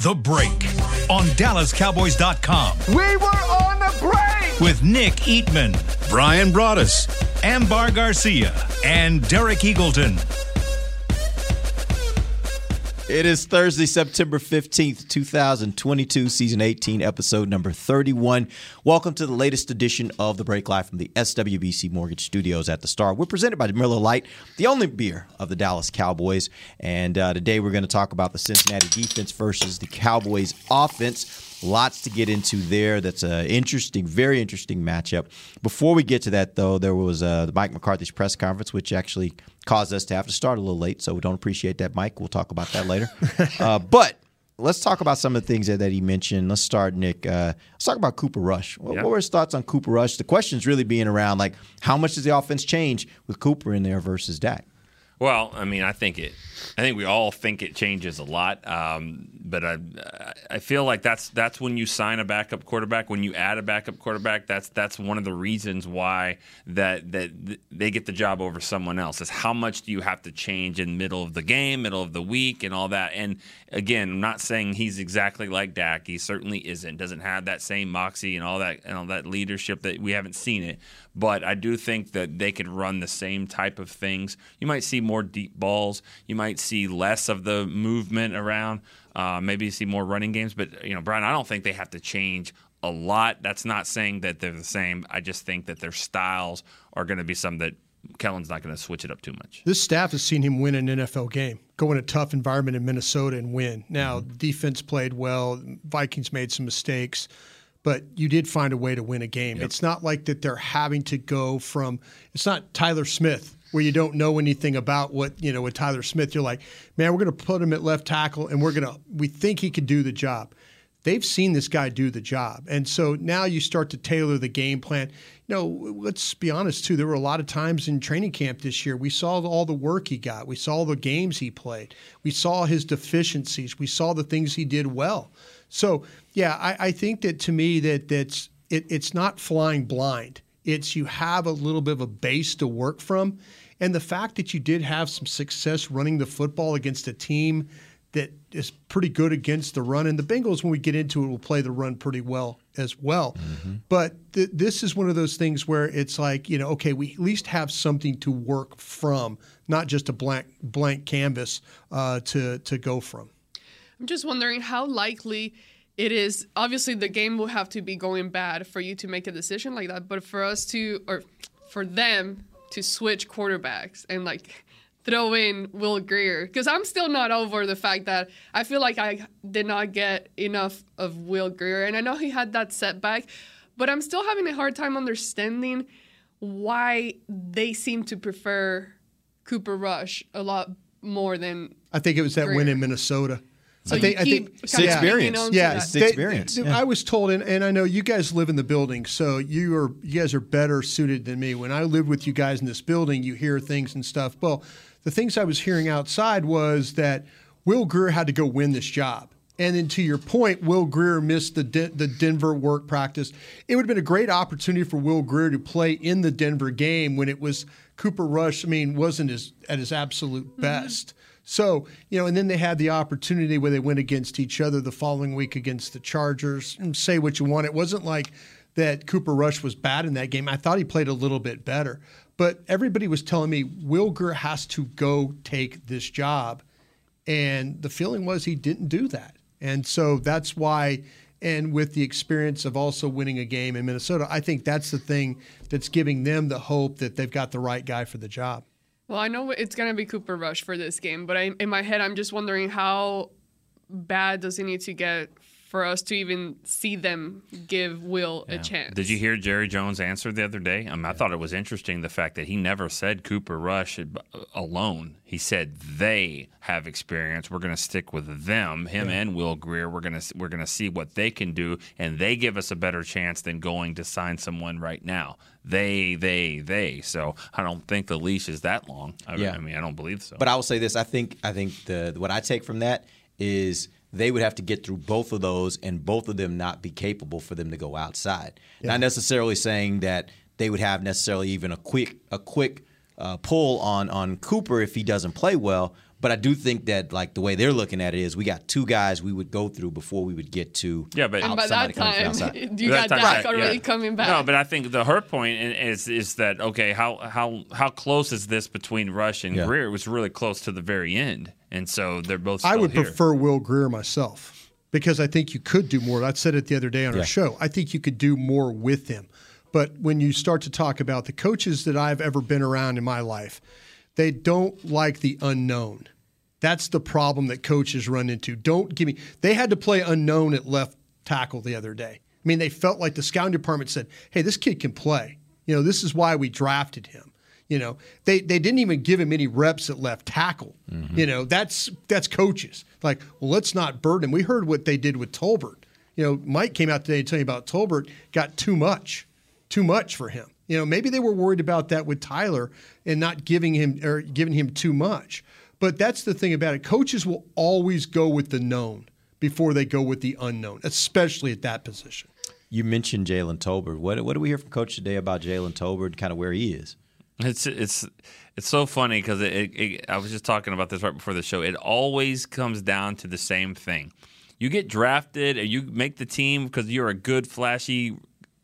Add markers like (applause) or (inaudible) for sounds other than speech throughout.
The Break on DallasCowboys.com. We were on the break! With Nick Eatman, Bryan Broaddus, Ambar Garcia, and Derek Eagleton. It is Thursday, September 15th, 2022, season 18, episode number 31. Welcome to the latest edition of The Break Live from the SWBC Mortgage Studios at the Star. We're presented by Miller Lite, the only beer of the Dallas Cowboys. And uh, today we're going to talk about the Cincinnati defense versus the Cowboys offense. Lots to get into there. That's an interesting, very interesting matchup. Before we get to that, though, there was uh, the Mike McCarthy's press conference, which actually caused us to have to start a little late. So we don't appreciate that, Mike. We'll talk about that later. (laughs) uh, but let's talk about some of the things that, that he mentioned. Let's start, Nick. Uh, let's talk about Cooper Rush. What, what, were his thoughts on Cooper Rush? The question's really being around like, how much does the offense change with Cooper in there versus Dak? Well, I mean, I think it. I think we all think it changes a lot, um, but I, I feel like that's that's when you sign a backup quarterback. When you add a backup quarterback, that's that's one of the reasons why that that they get the job over someone else. Is how much do you have to change in middle of the game, middle of the week, and all that. And again, I'm not saying he's exactly like Dak. He certainly isn't. Doesn't have that same moxie and all that and all that leadership that we haven't seen it. But I do think that they could run the same type of things. You might see more deep balls. You might see less of the movement around. Uh, maybe see more running games. But you know, Bryan, I don't think they have to change a lot. That's not saying that they're the same. I just think that their styles are going to be some that Kellen's not going to switch it up too much. This staff has seen him win an NFL game, go in a tough environment in Minnesota and win. Now, mm-hmm. defense played well. Vikings made some mistakes but you did find a way to win a game. Yep. It's not like that they're having to go from it's not Tyler Smith where you don't know anything about what, you know, with Tyler Smith you're like, "Man, we're going to put him at left tackle and we're going to we think he could do the job." They've seen this guy do the job. And so now you start to tailor the game plan. You know, let's be honest too, there were a lot of times in training camp this year we saw all the work he got. We saw the games he played. We saw his deficiencies. We saw the things he did well. So yeah, I, I think that to me that that's it, it's not flying blind. It's you have a little bit of a base to work from, and the fact that you did have some success running the football against a team that is pretty good against the run. And the Bengals, when we get into it, will play the run pretty well as well. Mm-hmm. But th- this is one of those things where it's like, you know, okay, we at least have something to work from, not just a blank blank canvas uh, to to go from. I'm just wondering how likely it is. Obviously, the game will have to be going bad for you to make a decision like that. But for us to, or for them to switch quarterbacks and like throw in Will Grier, because I'm still not over the fact that I feel like I did not get enough of Will Grier. and I know he had that setback, but I'm still having a hard time understanding why they seem to prefer Cooper Rush a lot more than. I think it was that Grier. win in Minnesota. So I think, I think it's experience. Yeah, it's the experience. They, yeah. I was told, and, and I know you guys live in the building, so you are you guys are better suited than me. When I lived with you guys in this building, you hear things and stuff. Well, the things I was hearing outside was that Will Grier had to go win this job. And then to your point, Will Grier missed the De- the Denver work practice. It would have been a great opportunity for Will Grier to play in the Denver game when it was Cooper Rush. I mean, wasn't his at his absolute mm-hmm. So, you know, and then they had the opportunity where they went against each other the following week against the Chargers. And say what you want. It wasn't like that Cooper Rush was bad in that game. I thought he played a little bit better. But everybody was telling me Will Grier has to go take this job. And the feeling was he didn't do that. And so that's why, and with the experience of also winning a game in Minnesota, I think that's the thing that's giving them the hope that they've got the right guy for the job. Well, I know it's going to be Cooper Rush for this game, but I, in my head, I'm just wondering how bad does he need to get for us to even see them give Will a chance. Did you hear Jerry Jones answer the other day? I, mean, I thought it was interesting the fact that he never said Cooper Rush alone. He said they have experience. We're going to stick with them, him and Will Grier. We're going to we're going to see what they can do, and they give us a better chance than going to sign someone right now. They, they, they. So I don't think the leash is that long. I, Yeah. I mean, I don't believe so. But I will say this: I think I think the what I take from that is they would have to get through both of those, and both of them not be capable for them to go outside. Not necessarily saying that they would have necessarily even a quick a quick uh, pull on on Cooper if he doesn't play well. But I do think that like the way they're looking at it is we got two guys we would go through before we would get to Yeah, but- and by that time, (laughs) you got time- Dak already yeah. coming back. No, but I think the hurt point is is that okay? How how how close is this between Rush and Yeah. Grier? It was really close to the very end, and so they're both. I would here. prefer Will Grier myself because I think you could do more. I said it the other day on Yeah. our show. I think you could do more with him. But when you start to talk about the coaches that I've ever been around in my life, they don't like the unknown. That's the problem that coaches run into. Don't give me. They had to play unknown at left tackle the other day. I mean, they felt like the scouting department said, "Hey, this kid can play. You know, this is why we drafted him." You know, they they didn't even give him any reps at left tackle. Mm-hmm. You know, that's that's coaches. Like, well, let's not burden him. We heard what they did with Tolbert. You know, Mike came out today to tell you about Tolbert got too much, too much for him. You know, maybe they were worried about that with Tyler and not giving him or giving him too much. But that's the thing about it. Coaches will always go with the known before they go with the unknown, especially at that position. You mentioned Jalen Tolbert. What what do we hear from Coach today about Jalen Tolbert? Kind of where he is. It's it's it's so funny because it, it, it, I was just talking about this right before the show. It always comes down to the same thing. You get drafted and you make the team because you're a good, flashy,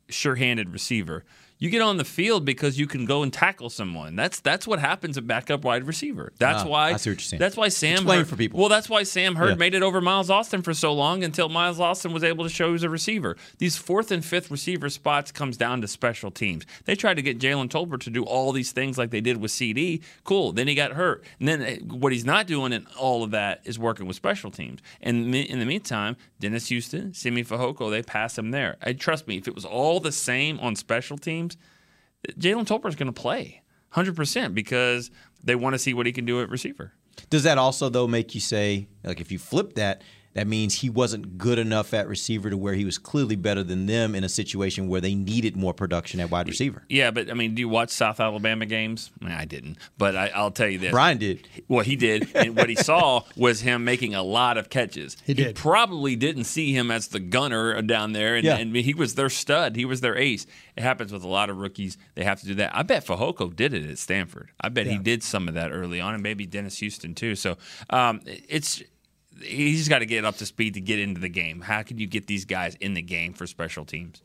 sure-handed receiver. You get on the field because you can go and tackle someone. That's that's what happens at backup wide receiver. That's Ah, why. I see what you're saying. That's why Sam Explain Hurd- for people. Well, that's why Sam Hurd Yeah. made it over Miles Austin for so long until Miles Austin was able to show he was a receiver. These fourth and fifth receiver spots comes down to special teams. They tried to get Jalen Tolbert to do all these things like they did with CD. Cool. Then he got hurt. And then eh, what he's not doing in all of that is working with special teams. And in the meantime, Dennis Houston, Simi Fehoko, they pass him there. I trust me, if it was all the same on special teams, Jalen Tolbert's going to play 100% because they want to see what he can do at receiver. Does that also though make you say like if you flip that, that means he wasn't good enough at receiver to where he was clearly better than them in a situation where they needed more production at wide receiver? Yeah, but I mean, do you watch South Alabama games? Nah, I didn't, but I, I'll tell you this: Bryan did. Well, he did, and what he saw was him making a lot of catches. He did. probably didn't see him as the gunner down there, and, Yeah. and he was their stud. He was their ace. It happens with a lot of rookies; they have to do that. I bet Fehoko did it at Stanford. I bet he did some of that early on, and maybe Dennis Houston too. So um, it's he's got to get up to speed to get into the game. How can you get these guys in the game for special teams?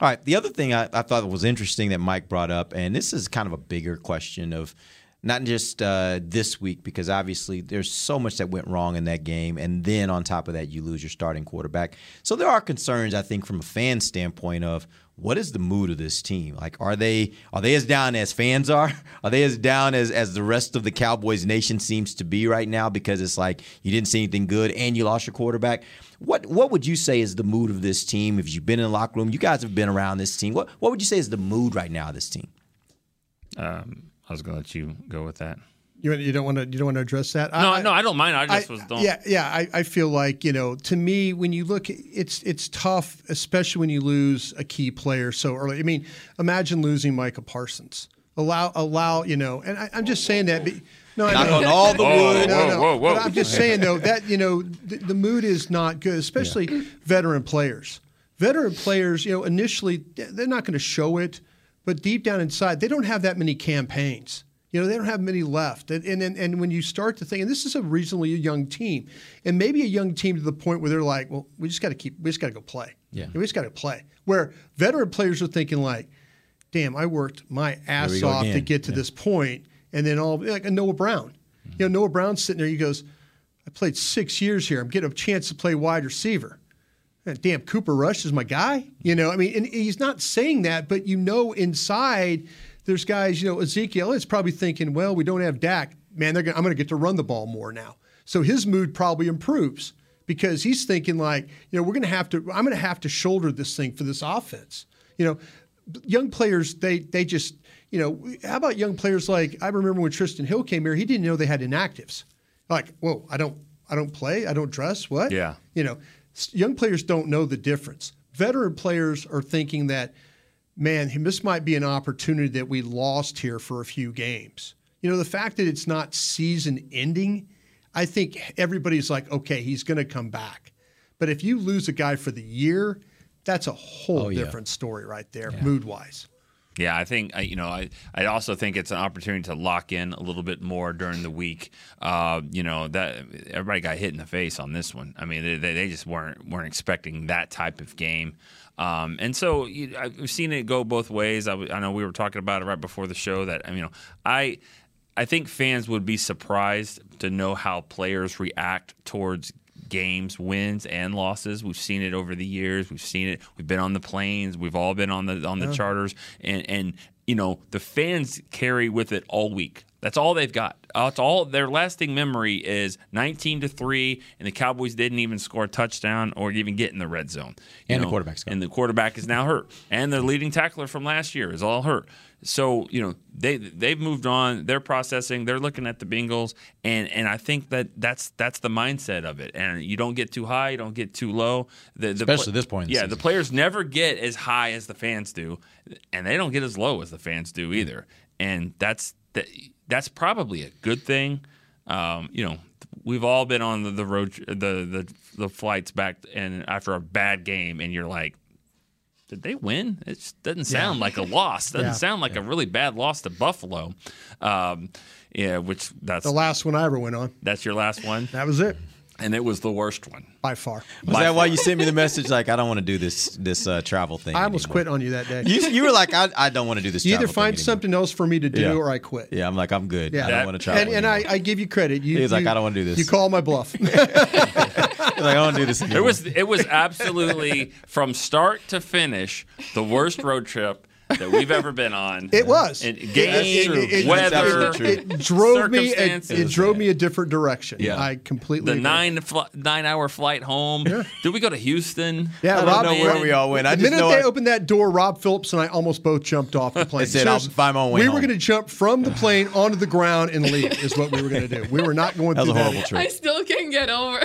All right. The other thing I, I thought was interesting that Mike brought up, and this is kind of a bigger question of not just uh, this week, because obviously there's so much that went wrong in that game, and then on top of that, you lose your starting quarterback. So there are concerns, I think, from a fan standpoint of what is the mood of this team? Like, are they are they as down as fans are? (laughs) Are they as down as as the rest of the Cowboys nation seems to be right now? Because it's like you didn't see anything good, and you lost your quarterback. What what would you say is the mood of this team? If you've been in the locker room, you guys have been around this team. What what would you say is the mood right now of this team? Um, I was to let you go with that. You, you don't want to you don't want to address that. No, I- no, I don't mind. I just I- was don't. Yeah, yeah. I, I feel like you know, to me, when you look, it's it's tough, especially when you lose a key player so early. I mean, imagine losing Micah Parsons. Allow, allow, you know, and I, I'm just saying that. But, no, I Knock know. on all the (laughs) Whoa, wood. No, whoa, no. whoa, whoa. But I'm just saying though that you know the, the mood is not good, especially veteran players. Veteran players, you know, initially they're not going to show it, but deep down inside, they don't have that many campaigns. You know, they don't have many left. And and and, when you start to think, and this is a reasonably young team, and maybe a young team to the point where they're like, well, we just got to keep, we just got to go play. Yeah. we just got to play. Where veteran players are thinking like, damn, I worked my ass off to get to this point, and then all like a Noah Brown. You know, Noah Brown's sitting there. He goes, "I played six years here. I'm getting a chance to play wide receiver." And damn, Cooper Rush is my guy. You know, I mean, and he's not saying that, but you know, inside there's guys. You know, Ezekiel is probably thinking, "Well, we don't have Dak. Man, they're gonna, I'm going to get to run the ball more now." So his mood probably improves. because he's thinking like, you know, we're going to have to. I'm going to have to shoulder this thing for this offense. You know, young players they they just you know how about young players like I remember when Trysten Hill came here, he didn't know they had inactives. Like, whoa, I don't I don't play, I don't dress. What? Yeah. You know, young players don't know the difference. Veteran players are thinking that, man, this might be an opportunity that we lost here for a few games. You know, the fact that it's not season ending, I think everybody's like, okay, he's going to come back. But if you lose a guy for the year, that's a whole Oh, yeah. different story right there, mood wise. Yeah, I think I- you know. I, I also think it's an opportunity to lock in a little bit more during the week. Uh, you know that everybody got hit in the face on this one. I mean, they, they they just weren't weren't expecting that type of game. Um, and so you, I've seen it go both ways. I know we were talking about it right before the show that I mean, you know, I I think fans would be surprised to know how players react towards games, wins and losses. We've seen it over the years. We've seen it. We've been on the planes. We've all been on the on the charters, and and you know the fans carry with it all week. That's all they've got. That's all their lasting memory is 19 to three, and the Cowboys didn't even score a touchdown or even get in the red zone. You And the quarterback's gone. and the quarterback is now hurt, and their leading tackler from last year is all hurt. So you know they they've moved on. They're processing. They're looking at the Bengals, and and I think that that's that's the mindset of it. And you don't get too high, you don't get too low. The, the Especially this point in the yeah, the players never get as high as the fans do, and they don't get as low as the fans do either. And that's that, that's probably a good thing. Um, you know, we've all been on the, the road, the, the the flights back, and after a bad game, and you're like, did they win? It just doesn't sound like a loss. Doesn't Yeah. sound like a really bad loss to Buffalo. Um, yeah, which that's The last one I ever went on. that's your last one, That was it and it was the worst one. by far. Was that why you sent me the message? Like, I don't want to do this this uh, travel thing. I almost anymore? quit on you that day. You, you were like, I, I don't want to do this. You either find thing anymore. something else for me to do Yeah. or I quit. Yeah, I'm like, I'm good. Yeah. I don't want to travel. And, and I. I give you credit. You, He's like, I don't wanna do this. You call my bluff. (laughs) He's like, I don't do this anymore. It was it was absolutely from start to finish the worst road trip that we've ever been on. It was. And It- game, it- it- weather, absolutely true. it drove me. It, it drove me a different direction. Yeah. I completely. the agree. nine fl- nine hour flight home. Did we go to Houston? Yeah, I don't Rob, know where we all went. I the just minute know they I- opened that door, Rob Phillips and I almost both jumped off the (laughs) plane. said, "I'll Seriously, find my own way We home." were going to jump from the plane onto the ground and leave. Is what we were going to do. We were not going (laughs) That was through a horrible that. trip. I still can't get over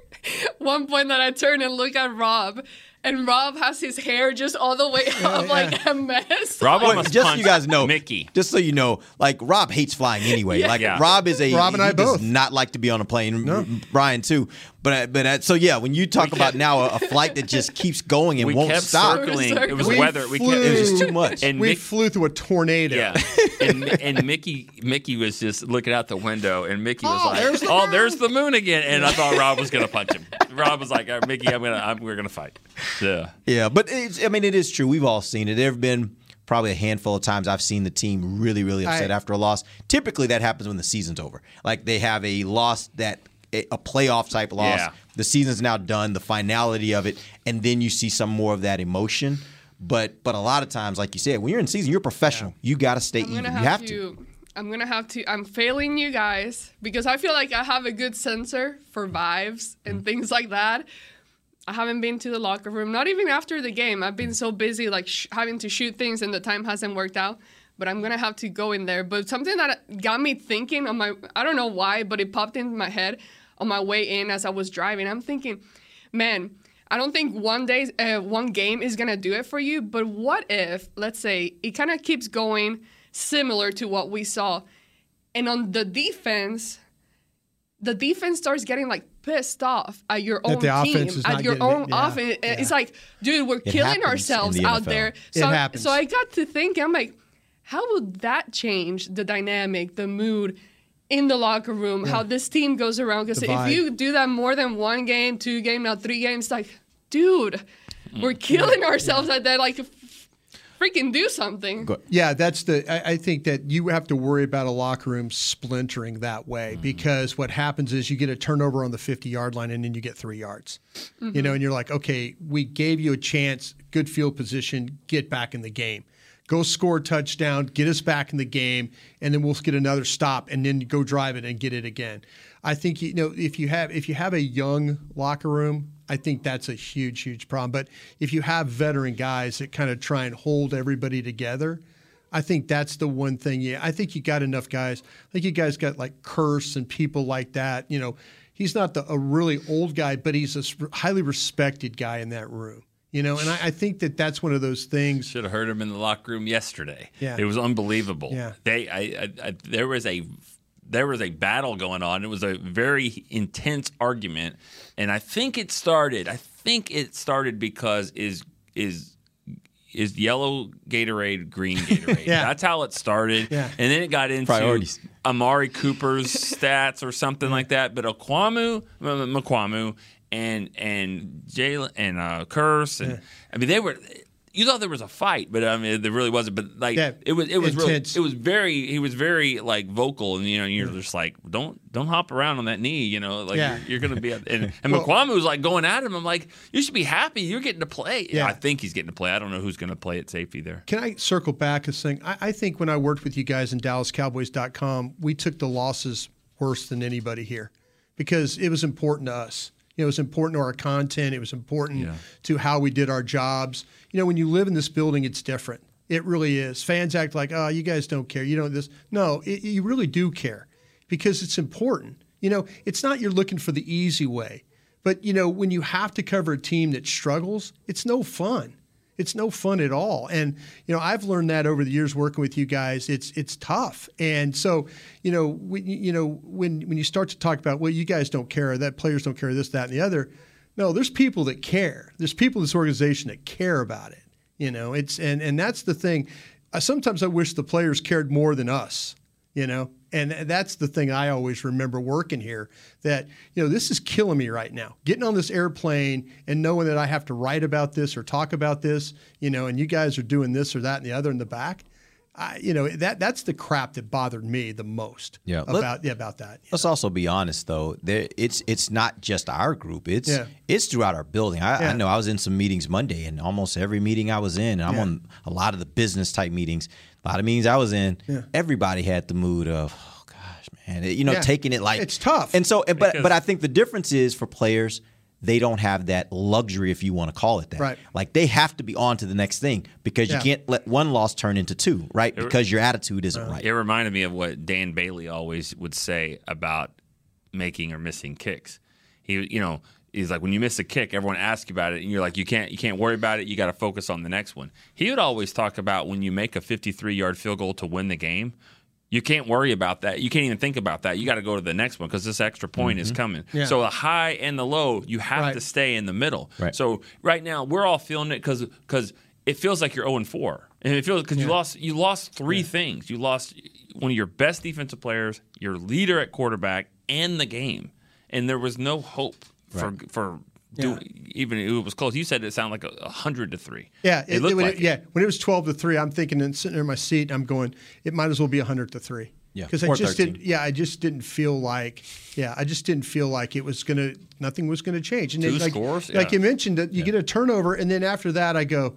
(laughs) one point that I turn and look at Rob, and Rob has his hair just all the way up like a mess. Rob Wait, almost just so you guys know, Mickey. Just so you know, like Rob hates flying anyway. Yeah. Like Yeah. Rob is a Rob and I he does both. not like to be on a plane. Bryan too. But but uh, so yeah, when you talk We about kept- now a, a flight that just (laughs) keeps going and We won't kept stop, circling. It was We weather. We kept, flew- it was just too much. And we Mick- flew through a tornado. Yeah, (laughs) and and Mickey Mickey was just looking out the window, and Mickey was Oh, like, there's "Oh, moon." there's the moon again." And I thought Rob was gonna punch him. (laughs) Rob was like, "Uh, "Mickey, I'm gonna, I'm, we're gonna fight." Yeah, Yeah, but it's, I mean, it is true. We've all seen it. There have been probably a handful of times I've seen the team really, really upset I- after a loss. Typically, that happens when the season's over. Like they have a loss that a a playoff type loss. Yeah. The season's now done. The finality of it, and then you see some more of that emotion. But but a lot of times, like you said, when you're in season, you're a professional. You got to stay even. gonna You have, have to, to. I'm gonna have to. I'm failing you guys because I feel like I have a good sensor for vibes and mm. things like that. I haven't been to the locker room, not even after the game. I've been so busy, like sh- having to shoot things, and the time hasn't worked out. But I'm gonna have to go in there. But something that got me thinking on my, I don't know why, but it popped into my head on my way in as I was driving. I'm thinking, man, I don't think one day, uh, one game is gonna do it for you. But what if, let's say, it kind of keeps going similar to what we saw, and on the defense, the defense starts getting like pissed off at your own the team, at your it. own Yeah, offense. yeah. It's like, dude, we're killing happens in ourselves the out there. So, I- so I got to thinking, I'm like, how would that change the dynamic, the mood in the locker room, how this team goes around? Because if you do that more than one game, two game, now three games, like, dude, we're killing ourselves at that. Like, f- freaking do something. Yeah, that's the. I, I think that you have to worry about a locker room splintering that way Mm-hmm. because what happens is you get a turnover on the 50 yard line and then you get three yards. You know, and you're like, okay, we gave you a chance, good field position, get back in the game. Go score a touchdown, get us back in the game, and then we'll get another stop, and then go drive it and get it again. I think you know if you have if you have a young locker room, I think that's a huge huge problem. But if you have veteran guys that kind of try and hold everybody together, I think that's the one thing. Yeah, I think you got enough guys. I think you guys got like Kearse and people like that. You know, he's not the, a really old guy, but he's a highly respected guy in that room. You know, and I, I think that that's one of those things. Should have heard him in the locker room yesterday. Yeah. it was unbelievable. Yeah. they, I, I, I, there was a, there was a battle going on. It was a very intense argument, and I think it started. I think it started because is is is yellow Gatorade green (laughs) Gatorade. Yeah. That's how it started. Yeah. And then it got into Priorities. Amari Cooper's stats or something like that. But Aquamu, McQuamu, and and Jalen and uh, Kearse, and I mean they were. You thought there was a fight, but I mean there really wasn't. But like Yeah, it was, it was really, it was very, he was very like vocal, and you know you're just like don't don't hop around on that knee, you know, like Yeah. you're, you're gonna be. And, (laughs) and Well- McQuamu was like going at him. I'm like, you should be happy. You're getting to play. Yeah. I think he's getting to play. I don't know who's gonna play at safety there. Can I circle back a thing? I, I think when I worked with you guys in DallasCowboys.com, we took the losses worse than anybody here because it was important to us. You know, it was important to our content. It was important Yeah. to how we did our jobs. You know, when you live in this building, it's different. It really is. Fans act like, oh, you guys don't care. You don't this. No, it, you really do care because it's important. You know, it's not you're looking for the easy way, but you know, when you have to cover a team that struggles, it's no fun. It's no fun at all. And you know, I've learned that over the years working with you guys. It's it's tough. And so, you know, when, you know, when when you start to talk about, well, you guys don't care, that players don't care, this, that, and the other. No, there's people that care. There's people in this organization that care about it. You know, it's and and that's the thing. I, sometimes I wish the players cared more than us. You know, and that's the thing I always remember working here. That you know, this is killing me right now. Getting on this airplane and knowing that I have to write about this or talk about this. You know, and you guys are doing this or that and the other in the back. I, you know, that that's the crap that bothered me the most. Yeah, about yeah about that. Let's also be honest, though. There, it's it's not just our group. It's Yeah. it's throughout our building. I, Yeah. I know I was in some meetings Monday, and almost every meeting I was in, and I'm on a lot of the business type meetings. A lot of meetings I was in, Yeah. everybody had the mood of, oh gosh, man, you know, Yeah. taking it like It's tough. And so, but Because- but I think the difference is for players. They don't have that luxury, if you want to call it that. Right. Like they have to be on to the next thing because Yeah. you can't let one loss turn into two, right? Because your attitude isn't right. It reminded me of what Dan Bailey always would say about making or missing kicks. He, you know, he's like when you miss a kick, everyone asks you about it, and you're like, you can't, you can't worry about it. You got to focus on the next one. He would always talk about when you make a 53 yard field goal to win the game. You can't worry about that. You can't even think about that. You got to go to the next one because this extra point is mm-hmm. coming. Yeah. So the high and the low, you have Right. to stay in the middle. Right. So right now we're all feeling it because because it feels like you're 0 and 4, and it feels because you lost you lost three things. You lost one of your best defensive players, your leader at quarterback, and the game, and there was no hope for for. Doing, even it was close. You said it sounded like a, a hundred to three. Yeah, it, looked when like it. yeah. When it was twelve to three, I'm thinking and sitting in my seat, I'm going, it might as well be hundred to three. Yeah, because I just 13. didn't. Yeah, I just didn't feel like. Yeah, I just didn't feel like it was gonna. Nothing was gonna change. And Two then, like, scores? like you mentioned, that you get a turnover, and then after that, I go,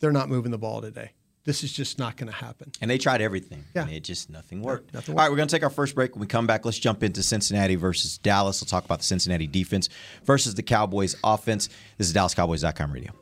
they're not moving the ball today. This is just not going to happen. And they tried everything. Yeah. And it just nothing worked. nothing All right, we're going to take our first break. When we come back, let's jump into Cincinnati versus Dallas. We'll talk about the Cincinnati defense versus the Cowboys offense. This is DallasCowboys.com radio.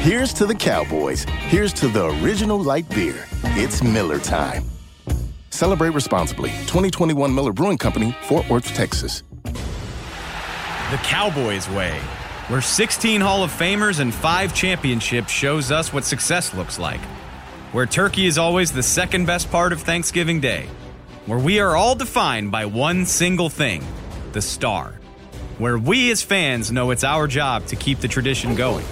Here's to the Cowboys. Here's to the original light beer. It's Miller Time. Celebrate responsibly. 2021 Miller Brewing Company, Fort Worth, Texas. The Cowboys way. where 16 Hall of Famers and 5 championships shows us what success looks like. Where turkey is always the second best part of Thanksgiving Day. Where we are all defined by one single thing the star. Where we as fans know it's our job to keep the tradition going.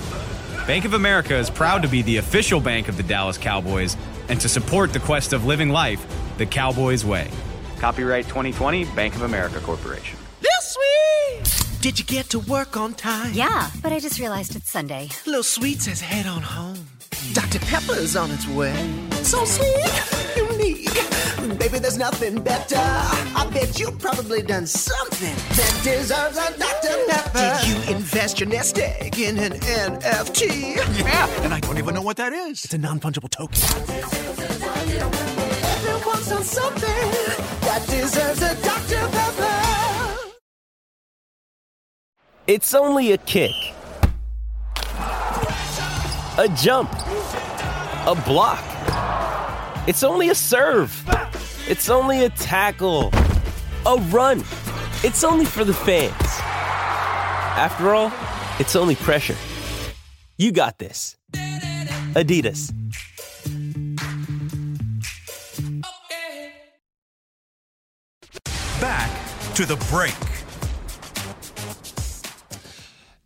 Bank of America is proud to be the official bank of the Dallas Cowboys and to support the quest of living life the Cowboys way. Copyright 2020 Bank of America Corporation. This sweet! Did you get to work on time? Yeah, but I just realized it's Sunday. Little Sweet says head on home. Dr. Pepper's on its way. So sweet, unique. Baby, there's nothing better. I bet you've probably done something that deserves a Dr. Pepper. Did you invest your nest egg in an NFT? Yeah, and I don't even know what that is. It's a non fungible token. Everyone's done something that deserves a Dr. Pepper. It's only a kick, a jump, a block. It's only a serve. It's only a tackle, a run. It's only for the fans. After all, it's only pressure. You got this. Adidas. Back to the break.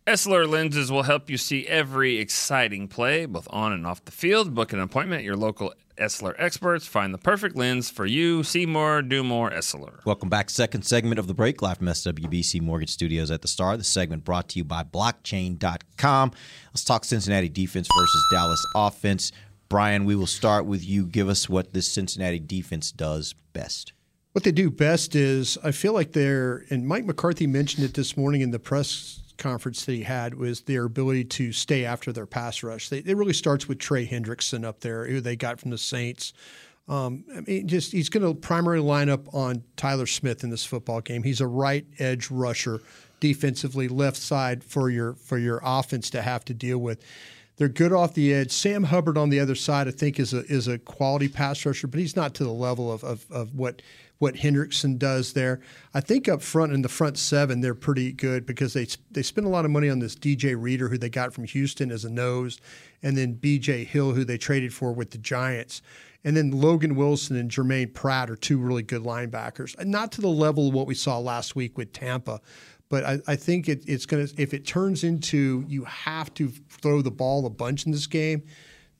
Essilor lenses will help you see every exciting play, both on and off the field. Book an appointment at your local Essilor experts. Find the perfect lens for you. See more, do more, Essilor. Welcome back. Second segment of the break, live from SWBC Mortgage Studios at the Star. The segment brought to you by blockchain.com. Let's talk Cincinnati defense versus Dallas offense. Bryan, we will start with you. Give us what this Cincinnati defense does best. What they do best is, I feel like they're, and Mike McCarthy mentioned it this morning in the press conference that he had, was their ability to stay after their pass rush. They, it really starts with Trey Hendrickson up there, who they got from the Saints. Um, I mean, just he's going to primarily line up on Tyler Smith in this football game. He's a right edge rusher, defensively left side for your for your offense to have to deal with. They're good off the edge. Sam Hubbard on the other side, I think, is a is a quality pass rusher, but he's not to the level of of, of what what Hendrickson does there. I think up front in the front seven, they're pretty good because they they spend a lot of money on this DJ Reader, who they got from Houston as a nose, and then BJ Hill, who they traded for with the Giants. And then Logan Wilson and Germaine Pratt are two really good linebackers. Not to the level of what we saw last week with Tampa, but I, I think it, it's going to, if it turns into you have to throw the ball a bunch in this game,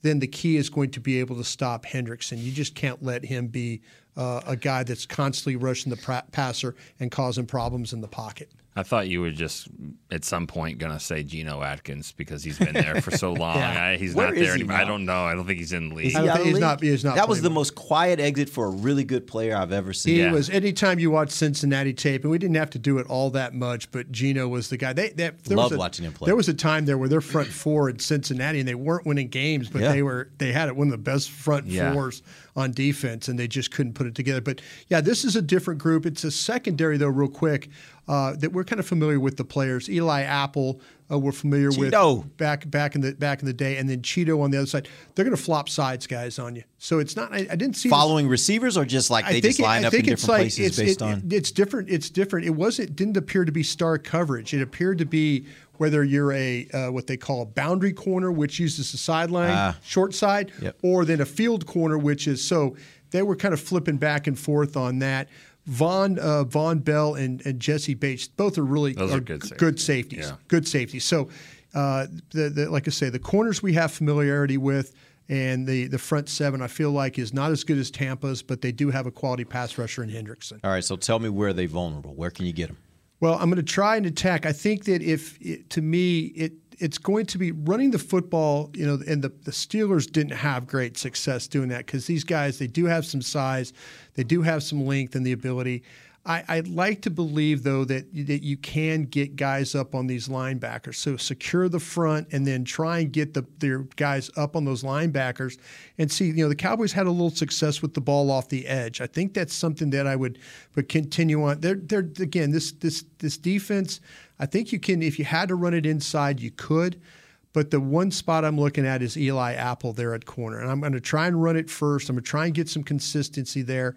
then the key is going to be able to stop Hendrickson. You just can't let him be uh, a guy that's constantly rushing the pra- passer and causing problems in the pocket. I thought you were just at some point going to say Geno Atkins because he's been there for so (laughs) long. Yeah. I, he's Where not there he anymore. now? I don't know. I don't think he's in the league. Is he out of the league? that was the most quiet exit for a really good player I've ever seen. He was anytime you watch Cincinnati tape, and we didn't have to do it all that much, but Geno was the guy. They, they there Loved was a, watching him play. There was a time there where their front four in Cincinnati, and they weren't winning games, but Yeah. they were they had it one of the best front Yeah. fours on defense, and they just couldn't put it together. But yeah, this is a different group. It's a secondary though, real quick. Uh, that we're kind of familiar with the players. Eli Apple, uh, we're familiar Chido. with back back in the back in the day, and then Chido on the other side. They're going to flop sides guys on you. So it's not. I, I didn't see this- Following receivers or just like they just it- line I up in different like places based it- on. it's different. It's different. It wasn't didn't appear to be star coverage. It appeared to be whether you're a uh, what they call a boundary corner, which uses the sideline Ah. short side, Yep. or then a field corner, which is so they were kind of flipping back and forth on that. Von uh, Vonn Bell and, and Jessie Bates both are really Those are good g- safeties. good safeties. Yeah. Good safeties. So, uh, the, the, like I say, the corners we have familiarity with, and the the front seven I feel like is not as good as Tampa's, but they do have a quality pass rusher in Hendrickson. All right, so tell me where they vulnerable. Where can you get them? Well, I'm going to try and attack. I think that if it, to me it it's going to be running the football, you know, and the, the Steelers didn't have great success doing that because these guys they do have some size, they do have some length and the ability. I, I'd like to believe though that that you can get guys up on these linebackers. So secure the front and then try and get the their guys up on those linebackers and see. You know, the Cowboys had a little success with the ball off the edge. I think that's something that I would would continue on. They're they're again this this this defense. I think you can if you had to run it inside, you could. But the one spot I'm looking at is Eli Apple there at corner. And I'm going to try and run it first. I'm going to try and get some consistency there.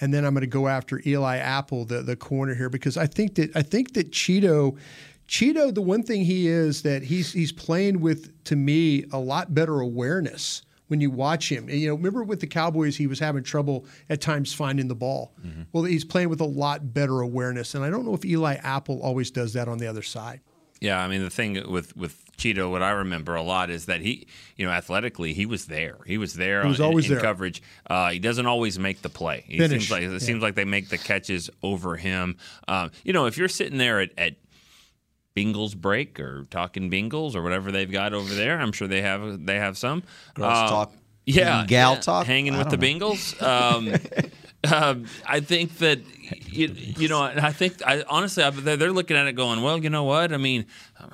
And then I'm going to go after Eli Apple, the, the corner here, because I think that I think that Chido Chido, the one thing he is that he's he's playing with to me a lot better awareness when you watch him. And, you know, remember with the Cowboys, he was having trouble at times finding the ball. Mm-hmm. Well, he's playing with a lot better awareness, and I don't know if Eli Apple always does that on the other side. Yeah, I mean the thing with with Chido, what I remember a lot is that he, you know, athletically he was there. He was there. He was in- always in there. coverage. Uh, he doesn't always make the play. It Finish, seems like it yeah. seems like they make the catches over him. Um, you know, if you're sitting there at, at Bingles break or talking Bingles or whatever they've got over there, I'm sure they have they have some Girls Um, talk, Yeah, gal yeah, talk? hanging I with the don't know. Bengals. Um, (laughs) um, I think that you, you know. I think I honestly, I, they're they're looking at it going, well, you know what? I mean,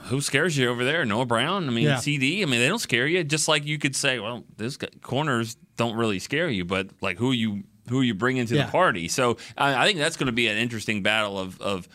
who scares you over there? Noah Brown. I mean, Yeah. CD. I mean, they don't scare you. Just like you could say, well, this guy, corners don't really scare you, but like who you who you bring into Yeah. the party. So I, I think that's going to be an interesting battle of of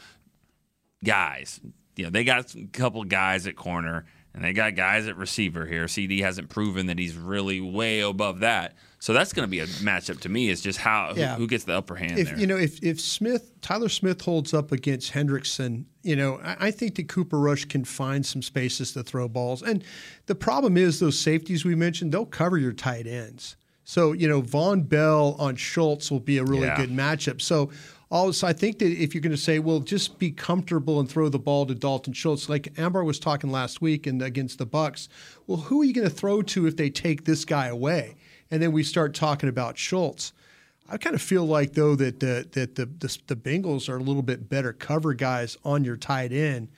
guys. You know, they got a couple guys at corner and they got guys at receiver here. CD hasn't proven that he's really way above that. So that's going to be a matchup to me. Is just how who- Yeah. who, gets the upper hand if there. you know if if Smith Tyler Smith holds up against Hendrickson, you know I, I think that Cooper Rush can find some spaces to throw balls. And the problem is those safeties we mentioned they'll cover your tight ends. So you know Vonn Bell on Schultz will be a really Yeah. good matchup. So. Also, I think that if you're going to say, well, just be comfortable and throw the ball to Dalton Schultz, like Ambar was talking last week and against the Bucks, well, who are you going to throw to if they take this guy away? And then we start talking about Schultz. I kind of feel like though that the, that the, the the Bengals are a little bit better cover guys on your tight end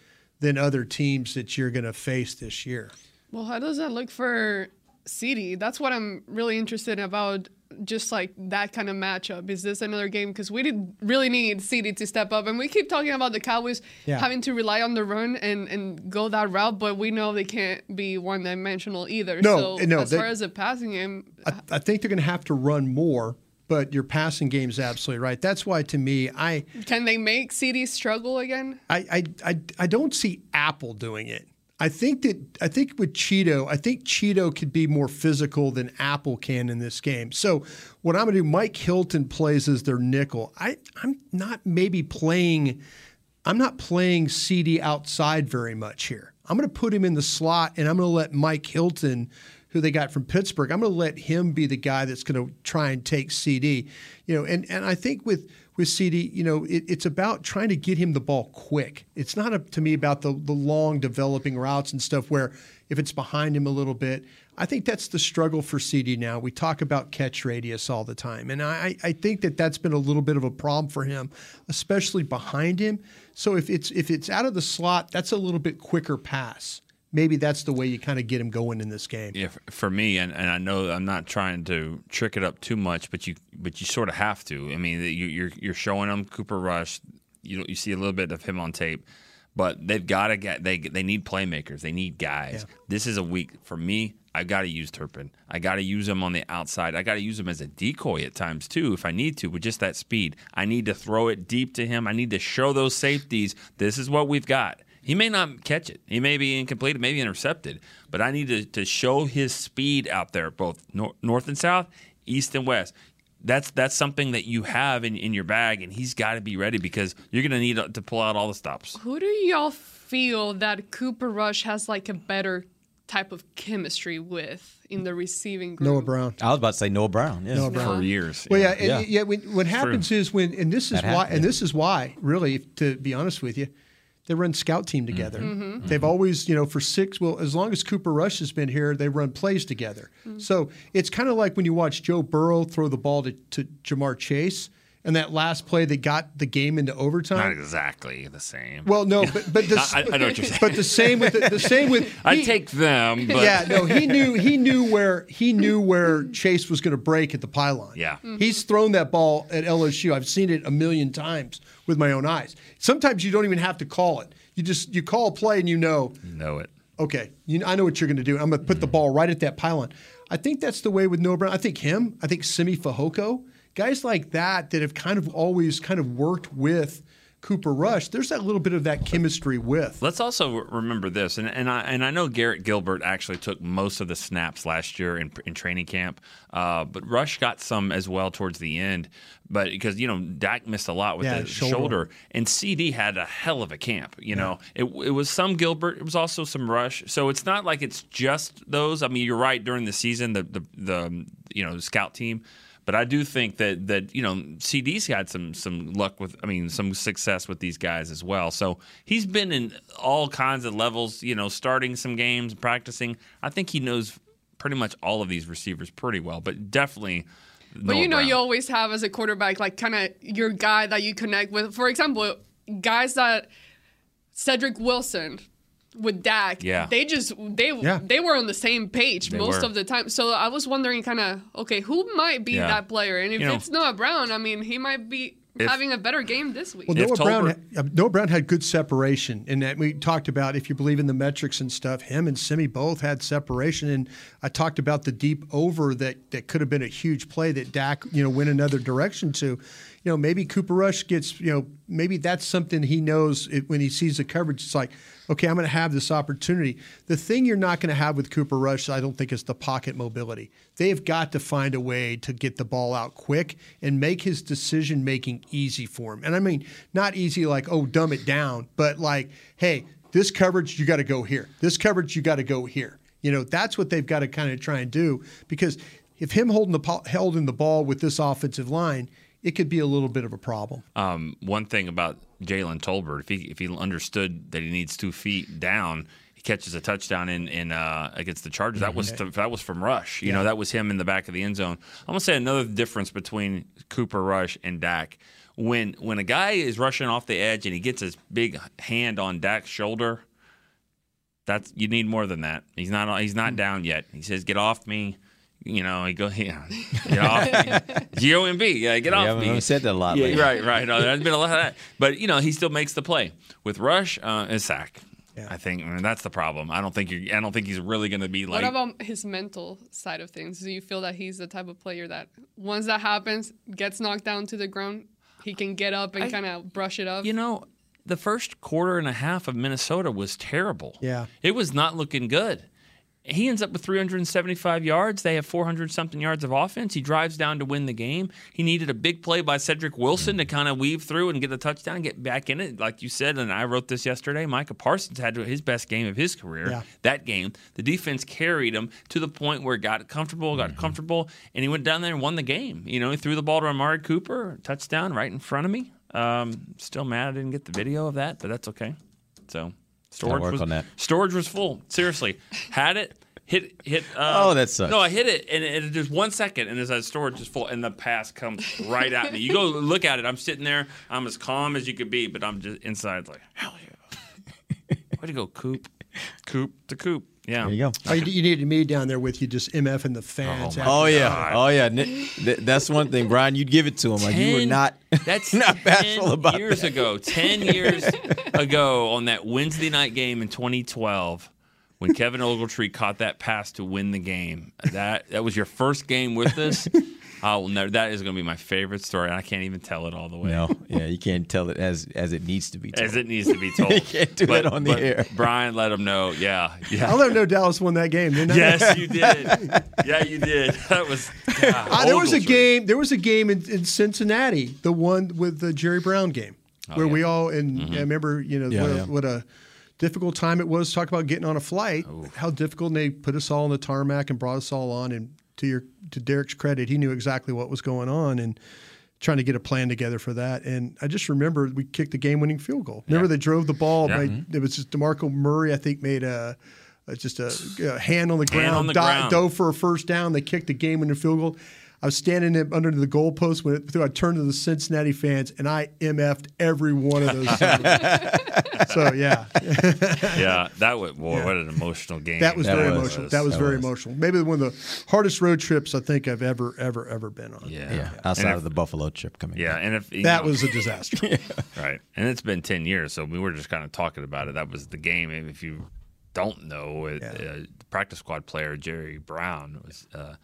than other teams that you're going to face this year. Well, how does that look for CD? That's what I'm really interested in about. Just like that kind of matchup. Is this another game? Because we did really need CD to step up, and we keep talking about the Cowboys Yeah. having to rely on the run and, and go that route, but we know they can't be one dimensional either. No, so no, as they- far as the passing game, I, I think they're going to have to run more, but your passing game's absolutely right. That's why to me, I can they make CD struggle again? I, I, I, I don't see Apple doing it. I think that I think with Chido, I think Chido could be more physical than Apple can in this game. So what I'm going to do, Mike Hilton plays as their nickel. I I'm not maybe playing. I'm not playing CD outside very much here. I'm going to put him in the slot, and I'm going to let Mike Hilton, who they got from Pittsburgh, I'm going to let him be the guy that's going to try and take CD. You know, and and I think with with CD, you know, it, it's about trying to get him the ball quick. It's not up to me about the the long developing routes and stuff where if it's behind him a little bit. I think that's the struggle for CD now. We talk about catch radius all the time, and I, I think that that's been a little bit of a problem for him, especially behind him. So if it's if it's out of the slot, that's a little bit quicker pass. Maybe that's the way you kind of get him going in this game. Yeah, for me, and, and I know I'm not trying to trick it up too much, but you but you sort of have to. I mean, you, you're you're showing them Cooper Rush. You you see a little bit of him on tape, but they've got to get they they need playmakers. They need guys. This is a week for me. I got to use Turpin. I got to use him on the outside. I got to use him as a decoy at times too, if I need to, with just that speed. I need to throw it deep to him. I need to show those safeties. This is what we've got. He may not catch it. He may be incomplete. It may be intercepted. But I need to, to show his speed out there, both nor- north and south, east and west. That's that's something that you have in, in your bag, and he's got to be ready because you're going to need to pull out all the stops. Who do y'all feel that Cooper Rush has like a better type of chemistry with in the receiving group? Noah Brown. I was about to say Noah Brown. Yeah. Noah Brown. For years. Well, yeah, and, yeah. when, what True. happens is when, and this is That why, happened, and yeah. this is why, really, to be honest with you, they run scout team together. Mhm. They've always, you know, for six, well, as long as Cooper Rush has been here, they run plays together. So it's kind of like when you watch Joe Burrow throw the ball to, to Ja'Marr Chase, and that last play that got the game into overtime. Not exactly the same. Well, no, but but the, (laughs) I- I know what you're saying. But the same with the, the same with (laughs) I take them, (laughs) but yeah, no, he knew he knew where he knew where Chase was going to break at the pylon. Yeah. Mm-hmm. he's thrown that ball at LSU. I've seen it a million times with my own eyes. Sometimes you don't even have to call it. You just you call a play and you know. You know it. Okay, you, I know what you're going to do. I'm going to put the mm-hmm. ball right at that pylon. I think that's the way with Noah Brown. I think him. I think Simi Fehoko, guys like that that have kind of always kind of worked with Cooper Rush, there's that little bit of that chemistry with. Let's also remember this, and, and I and I know Garrett Gilbert actually took most of the snaps last year in, in training camp, uh, but Rush got some as well towards the end. But because you know Dak missed a lot with Yeah, the shoulder. shoulder. and CD had a hell of a camp. You know, it, it was some Gilbert, it was also some Rush. So it's not like it's just those. I mean, you're right. During the season, the the, the you know the scout team. But I do think that that you know CD's had some some luck with I mean some success with these guys as well. So he's been in all kinds of levels. You know, starting some games, practicing. I think he knows pretty much all of these receivers pretty well. But definitely. But you know, you always have as a quarterback, like kind of your guy that you connect with. For example, guys that Cedric Wilson with Dak, Yeah. they just they Yeah. they were on the same page They most were. of the time. So I was wondering, kind of, okay, who might be Yeah. that player? And if You know- it's Noah Brown, I mean, he might be If- having a better game this week. Well, Noah Brown, uh, Noah Brown had good separation, and that we talked about. If you believe in the metrics and stuff, him and Simi both had separation. And I talked about the deep over that that could have been a huge play that Dak, you know, went another direction to. You know, maybe Cooper Rush gets, you know, maybe that's something he knows it, when he sees the coverage. It's like, okay, I'm going to have this opportunity. The thing you're not going to have with Cooper Rush, I don't think, is the pocket mobility. They've got to find a way to get the ball out quick and make his decision making easy for him. And I mean, not easy like, oh, dumb it down, but like, hey, this coverage, you got to go here. This coverage, you got to go here. You know, that's what they've got to kind of try and do because if him holding the holding the ball with this offensive line, it could be a little bit of a problem. Um, one thing about Jalen Tolbert, if he if he understood that he needs two feet down, he catches a touchdown in in uh, against the Chargers. That was Mhm. that was from Rush. You Yeah. know, that was him in the back of the end zone. I'm gonna say another difference between Cooper Rush and Dak. When when a guy is rushing off the edge and he gets his big hand on Dak's shoulder, that's you need more than that. He's not he's not down yet. He says, "Get off me." You know, he goes, (laughs) yeah, get off me. G O M B, yeah, get We off haven't me. really said that a lot Yeah, lately. right, right. No, there's been a lot of that, but you know, he still makes the play with Rush. Uh, a sack. Yeah. I think I mean, that's the problem. I don't think you. I don't think he's really going to be like. what about his mental side of things? Do you feel that he's the type of player that once that happens, gets knocked down to the ground, he can get up and kind of brush it up? You know, the first quarter and a half of Minnesota was terrible. Yeah. It was not looking good. He ends up with 375 yards. They have 400 something yards of offense. He drives down to win the game. He needed a big play by Cedric Wilson to kind of weave through and get the touchdown, get back in it. Like you said, and I wrote this yesterday, Micah Parsons had his best game of his career. Yeah. That game, the defense carried him to the point where it got comfortable, got comfortable, and he went down there and won the game. You know, he threw the ball to Amari Cooper, touchdown right in front of me. Um, still mad I didn't get the video of that, but that's okay. So storage work was on that. storage was full. Seriously, had it. Hit hit. Uh, Oh, that sucks. No, I hit it, and it, just one second, and as that storage is full, and the pass comes right at me. You go look at it. I'm sitting there. I'm as calm as you could be, but I'm just inside like hell yeah. Way to go, Coop. Coop to Coop. Yeah. There you go. Oh, you, you needed me down there with you, just MF and the fans. Oh after- yeah, oh yeah. Oh, that's one thing, Bryan. You'd give it to him. Like you were not. (laughs) That's not 10 bashful about years that. ago. Ten (laughs) years ago on that Wednesday night game in 2012, when Kevin Ogletree caught that pass to win the game. That that was your first game with us. I will never. That is going to be my favorite story. and I can't even tell it all the way. No, (laughs) yeah, you can't tell it as as it needs to be. Told. As it needs to be (laughs) told. you can't do But- that on the air. Bryan let him know. Yeah, yeah. I'll let them know Dallas won that game. Didn't I? Yes, you (laughs) did. Yeah, you did. That was. God, Uh, there was a Ogletree. game. There was a game in, in Cincinnati, the one with the Jerry Brown game, where we all and I remember, you know, Yeah, what, a, yeah. what a difficult time it was. to Talk about getting on a flight. How difficult. And they put us all on the tarmac and brought us all on. And to your to Derek's credit, he knew exactly what was going on and trying to get a plan together for that. And I just remember we kicked the game-winning field goal. Remember they drove the ball. Yeah. Made, mm-hmm. It was just DeMarco Murray, I think, made a. a- Just a, a hand on the ground, on the di- ground. dove for a first down. They kicked the game-winning field goal. I was standing under the goalpost when it. I turned to the Cincinnati fans and I MF'd every one of those. (laughs) so yeah, Yeah, that was boy. What an emotional game. that was That very was. emotional. That was That very was. emotional. Maybe one of the hardest road trips I think I've ever, ever, ever been on. Yeah. Yeah, outside And if- of the Buffalo trip coming. Yeah, and if That know- was a disaster. (laughs) right, and it's been ten years, so we were just kind of talking about it. That was the game. If you don't know, it, uh, practice squad player Jerry Brown was uh,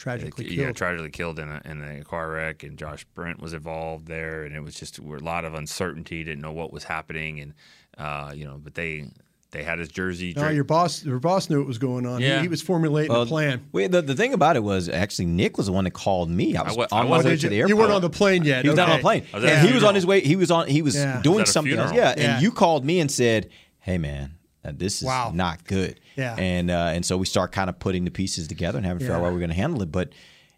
Tragically yeah, killed. tragically killed in a, in a car wreck, and Josh Brent was involved there, and it was just a lot of uncertainty. Didn't know what was happening, and uh, you know, but they they had his jersey. No, draped- your boss, your boss knew what was going on. Yeah. He, was formulating Well, a plan. Wait, the, the thing about it was actually Nick was the one that called me. I was wa- I on my way wasn't- to the airport. You airport. weren't on the plane yet. He was not on the plane. Was at and a he was on his way. He was on. He was Yeah. doing Was something else. Yeah, Yeah. and you called me and said, "Hey, man, this is Wow. not good." Yeah. and uh, and so we start kind of putting the pieces together and having to figure out Yeah. how we're going to handle it. But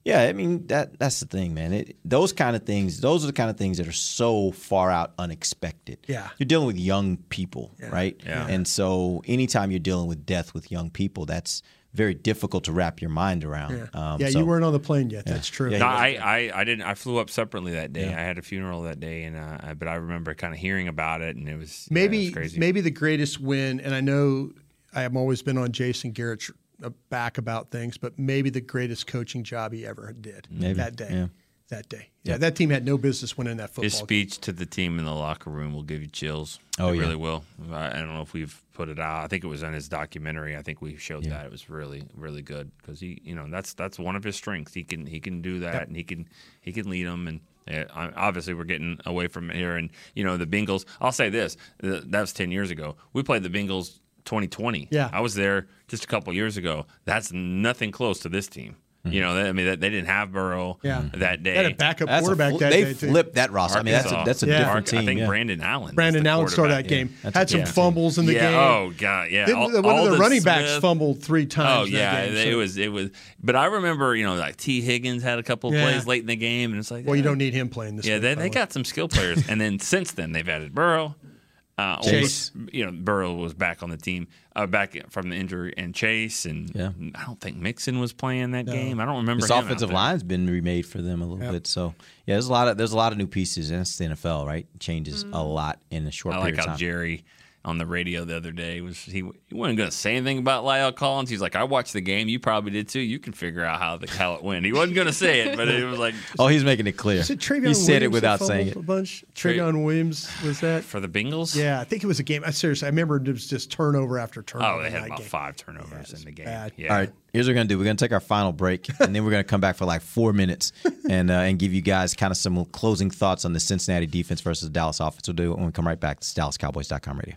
yeah, I mean that that's the thing, man. It, those kind of things, those are the kind of things that are so far out unexpected. Yeah. you're dealing with young people, right? Yeah. And so anytime you're dealing with death with young people, that's very difficult to wrap your mind around. Yeah, Um, yeah so- you weren't on the plane yet. That's true. Yeah, No, I, I, I didn't. I flew up separately that day. Yeah. I had a funeral that day, and uh, but I remember kind of hearing about it, and it was yeah, it maybe was crazy. maybe the greatest win, and I know I have always been on Jason Garrett's uh, back about things, but maybe the greatest coaching job he ever did Maybe, that day. Yeah. That day, yeah, that team had no business winning that football. His game. speech to the team in the locker room will give you chills. Oh, it yeah. really will. I, I don't know if we've put it out. I think it was in his documentary. I think we showed that. It was really, really good because he, you know, that's that's one of his strengths. He can he can do that, and he can he can lead them. And uh, I- obviously, we're getting away from here. And you know, the Bengals. I'll say this: that was ten years ago. We played the Bengals 2020. Yeah. I was there just a couple years ago. That's nothing close to this team. You know, they, I mean, they they didn't have Burrow Yeah. Mm-hmm. that day. They had a backup That's a quarterback fl- that they day too. flipped that roster. I mean, that's a, Arkansas. that's a Yeah. different Mark- team. I think yeah. Brandon Allen. Brandon Allen started that game. That's a Had some different fumbles in the yeah. game. Oh god, yeah. Didn't- All- one of all the the running backs Smith- fumbled three times. Oh in that yeah, game, it was it was. But I remember, you know, like Tee Higgins had a couple of Yeah. plays late in the game, and it's like, Well, you don't need him playing this. Yeah, week, they, they got some skill players, and then since then they've added Burrow. Uh, Chase. almost- you know, Burrow was back on the team, uh, back from the injury, and Chase, and Yeah. I don't think Mixon was playing that No. game. I don't remember. This him out offensive there. line's been remade for them a little bit. So yeah, there's a lot of there's a lot of new pieces, and it's the NFL, right? It changes a lot in a short I like period of how time. Jerry on the radio the other day was he, he wasn't going to say anything about La'el Collins. He's like, I watched the game. You probably did too. You can figure out how the how it went. He wasn't going to say it, but it was like (laughs) oh, he's making it clear. Is it Trayveon he said it without saying it. A bunch. Tra- Williams was that? for the Bengals. Yeah, I think it was a game. I seriously, I remember it was just turnover after turnover. Oh, they had about game. five turnovers in the game. bad. Yeah. All right, here's what we're gonna do. We're gonna take our final break, (laughs) and then we're gonna come back for like four minutes and uh, and give you guys kind of some closing thoughts on the Cincinnati defense versus the Dallas offense. We'll do it when we come right back. It's DallasCowboys.com radio.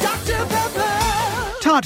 Todd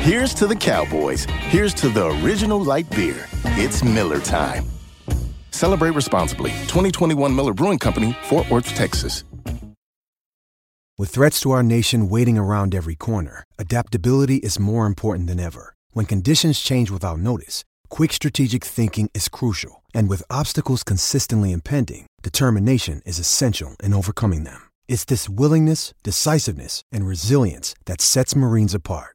Here's to the Cowboys. Here's to the original light beer. It's Miller Time. Celebrate responsibly. 2021 Miller Brewing Company, Fort Worth, Texas. With threats to our nation waiting around every corner, adaptability is more important than ever. When conditions change without notice, quick strategic thinking is crucial. And with obstacles consistently impending, determination is essential in overcoming them. It's this willingness, decisiveness, and resilience that sets Marines apart.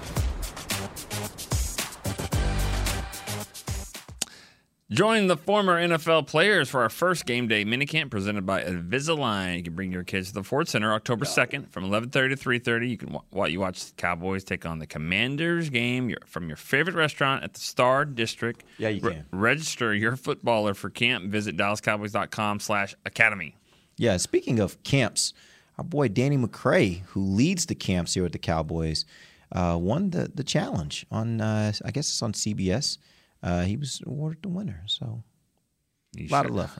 Join the former NFL players for our first game day minicamp presented by Invisalign. You can bring your kids to the Ford Center October 2nd from 11:30 to 3:30. You can wa- you watch the Cowboys take on the Commanders game your, from your favorite restaurant at the Star District. Yeah, you Re- can. register your footballer for camp. Visit DallasCowboys.com/academy. Yeah, speaking of camps, our boy Danny McCray, who leads the camps here at the Cowboys, uh, won the the challenge on uh, I guess it's on CBS. Uh, he was awarded the winner, so a lot of love.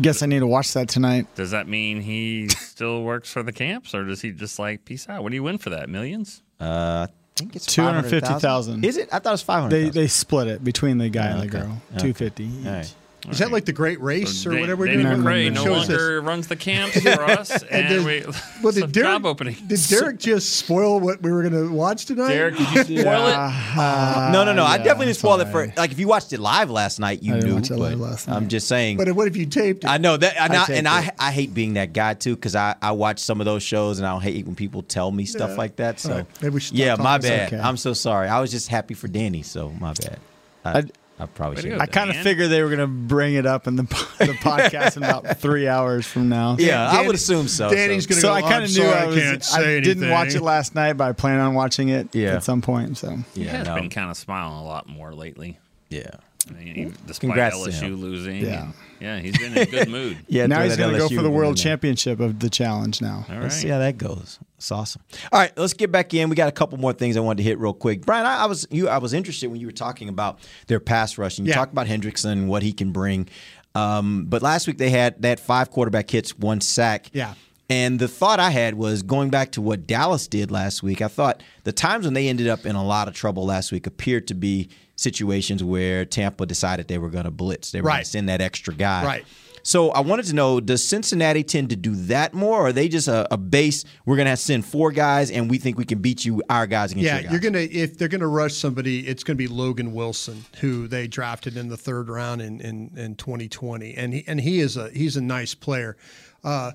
Guess I need to watch that tonight. Does that mean he still works for the camps, or does he just like peace out? What do you win for that? Millions? Uh, I think it's Two hundred fifty thousand. Is it? I thought it was five hundred. They they split it between the guy and the Okay. girl. Okay. Two fifty. All right. Is that like the Great Race So or Dan- whatever we're Danny doing? McCray It no shows us- longer runs the camps (laughs) for us, and, did- we well, it's a did (laughs) Derek, job opening. Did Derek just spoil what we were going to watch tonight? Derek, did you (laughs) spoil it? Ah, uh, no, no, no. I definitely didn't spoil it for like if you watched it live last night, you I knew. watch it live but last I'm just saying. But what if you taped it? I know that, and I I, and I. I hate being that guy too because I, I watch some of those shows and I don't hate when people tell me stuff Yeah. like that. So All right. Maybe we should yeah, my bad. okay. I'm so sorry. I was just happy for Danny, so my bad. I, I- I, probably Way should. go, I kind of figured they were going to bring it up in the, (laughs) the podcast in about three hours from now. Yeah, I would assume so. Danny's so. going to So go. I kind "I'm of knew sorry, I was. can't say I didn't watch it last night, but I plan on watching it Yeah. at some point. So He Yeah, has no. been kind of smiling a lot more lately. yeah. I mean, despite Congrats to LSU him. losing. Yeah. Yeah, he's been in a good mood. (laughs) Yeah. now he's going to go for the world championship of the challenge now. All Let's see how that goes. It's awesome. All right, let's get back in. We got a couple more things I wanted to hit real quick. Bryan, I, I was you. I was interested when you were talking about their pass rush, and you Yeah. talked about Hendrickson and what he can bring. Um, but last week they had that five quarterback hits, one sack. Yeah. And the thought I had was going back to what Dallas did last week. I thought the times when they ended up in a lot of trouble last week appeared to be situations where Tampa decided they were going to blitz. They were going to send that extra guy. Right. So I wanted to know: Does Cincinnati tend to do that more, or are they just a, a base? We're going to send four guys, and we think we can beat you, our guys against Yeah, your guys. you're gonna if they're gonna rush somebody, it's gonna be Logan Wilson, who they drafted in the third round in in, in 2020, and he and he is a he's a nice player. Uh,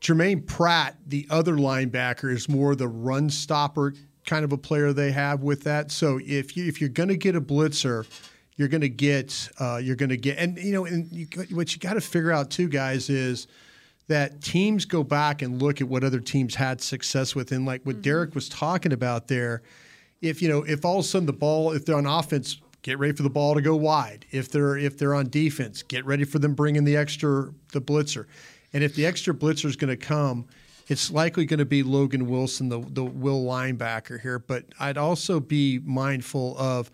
Germaine Pratt, the other linebacker, is more the run stopper kind of a player they have with that. So if you if you're gonna get a blitzer, you're gonna get uh, you're gonna get and you know and you, what you got to figure out too, guys, is that teams go back and look at what other teams had success with. And like what Derek was talking about there, if you know, if all of a sudden the ball, if they're on offense, get ready for the ball to go wide. If they're if they're on defense, get ready for them bringing the extra the blitzer. And if the extra blitzer is going to come, it's likely going to be Logan Wilson, the the will linebacker here. But I'd also be mindful of.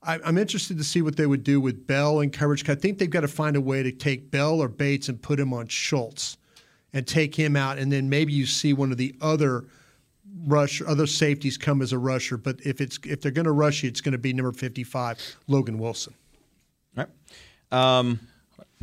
I'm interested to see what they would do with Bell and coverage. I think they've got to find a way to take Bell or Bates and put him on Schultz and take him out, and then maybe you see one of the other rush other safeties come as a rusher. But if it's if they're going to rush you, it's going to be number 55, Logan Wilson. right. Um,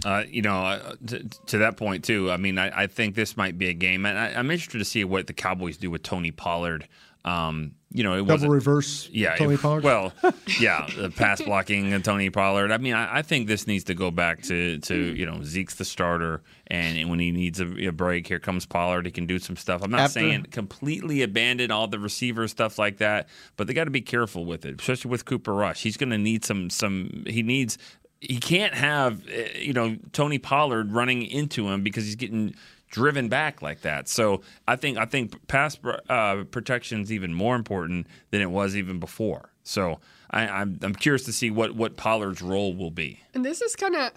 Uh, you know, uh, to, to that point too. I mean, I, I think this might be a game, and I, I'm interested to see what the Cowboys do with Tony Pollard. Um, you know, it was Double reverse Yeah, Tony it- Pollard? Well, (laughs) yeah, the pass blocking and Tony Pollard. I mean, I, I think this needs to go back to to you know Zeke's the starter, and when he needs a, a break, here comes Pollard. He can do some stuff. I'm not After- saying completely abandon all the receiver stuff like that, but they got to be careful with it, especially with Cooper Rush. He's going to need some some. He needs. He can't have uh, you know Tony Pollard running into him because he's getting driven back like that. So I think I think pass uh, protection is even more important than it was even before. So I, I'm I'm curious to see what what Pollard's role will be. And this is kind of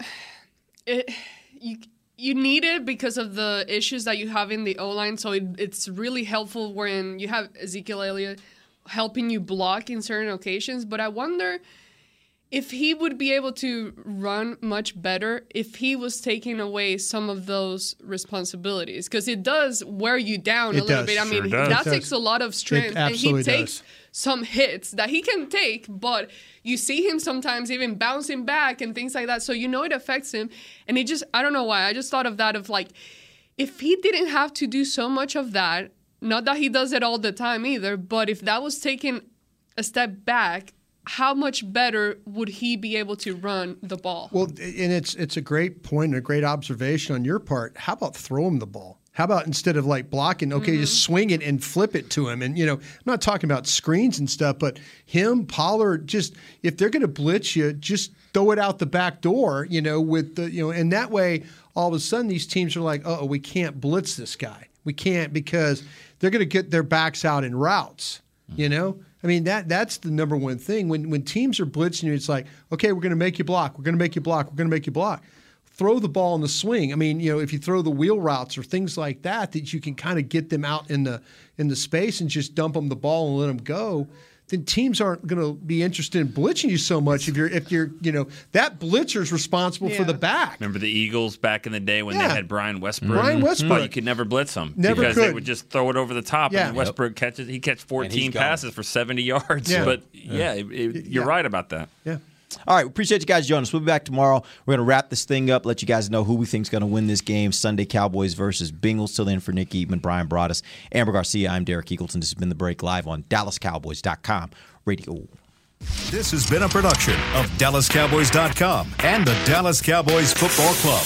it. You you need it because of the issues that you have in the O line. So it, it's really helpful when you have Ezekiel Elliott helping you block in certain occasions. But I wonder if he would be able to run much better if he was taking away some of those responsibilities because it does wear you down It a little does. bit. I Sure mean, does. that It does. takes a lot of strength, and he takes some hits that he can take, but you see him sometimes even bouncing back and things like that. So you know it affects him, and he just I don't know why I just thought of that of like if he didn't have to do so much of that, not that he does it all the time either, but if that was taken a step back, how much better would he be able to run the ball? Well, and it's it's a great point and a great observation on your part. How about throw him the ball? How about instead of like blocking, okay, Mm-hmm. just swing it and flip it to him? And you know, I'm not talking about screens and stuff, but him, Pollard, just if they're going to blitz you, just throw it out the back door. You know, with the you know, and that way, all of a sudden, these teams are like, oh, we can't blitz this guy. We can't because they're going to get their backs out in routes. You know, I mean that that's the number one thing. When when teams are blitzing you, it's like, okay, we're going to make you block. We're going to make you block. We're going to make you block. Throw the ball in the swing. I mean, you know, if you throw the wheel routes or things like that, that you can kind of get them out in the in the space and just dump them the ball and let them go. Then teams aren't going to be interested in blitzing you so much if you're if you're you know that blitzer's responsible for the back. Remember the Eagles back in the day when Yeah. they had Brian Westbrook? Brian Westbrook. But you could never blitz them Never because they would just throw it over the top, Yeah. and then Westbrook catches. He catches 14 gone. passes for 70 yards. Yeah. But yeah, it- it- you're right about that. Yeah. All right, we appreciate you guys joining us. We'll be back tomorrow. We're going to wrap this thing up, let you guys know who we think is going to win this game Sunday, Cowboys versus Bengals. Till then, for Nick Eatman, Bryan Broaddus, Amber Garcia, I'm Derek Eagleton. This has been The Break live on DallasCowboys.com radio. This has been a production of DallasCowboys.com and the Dallas Cowboys Football Club.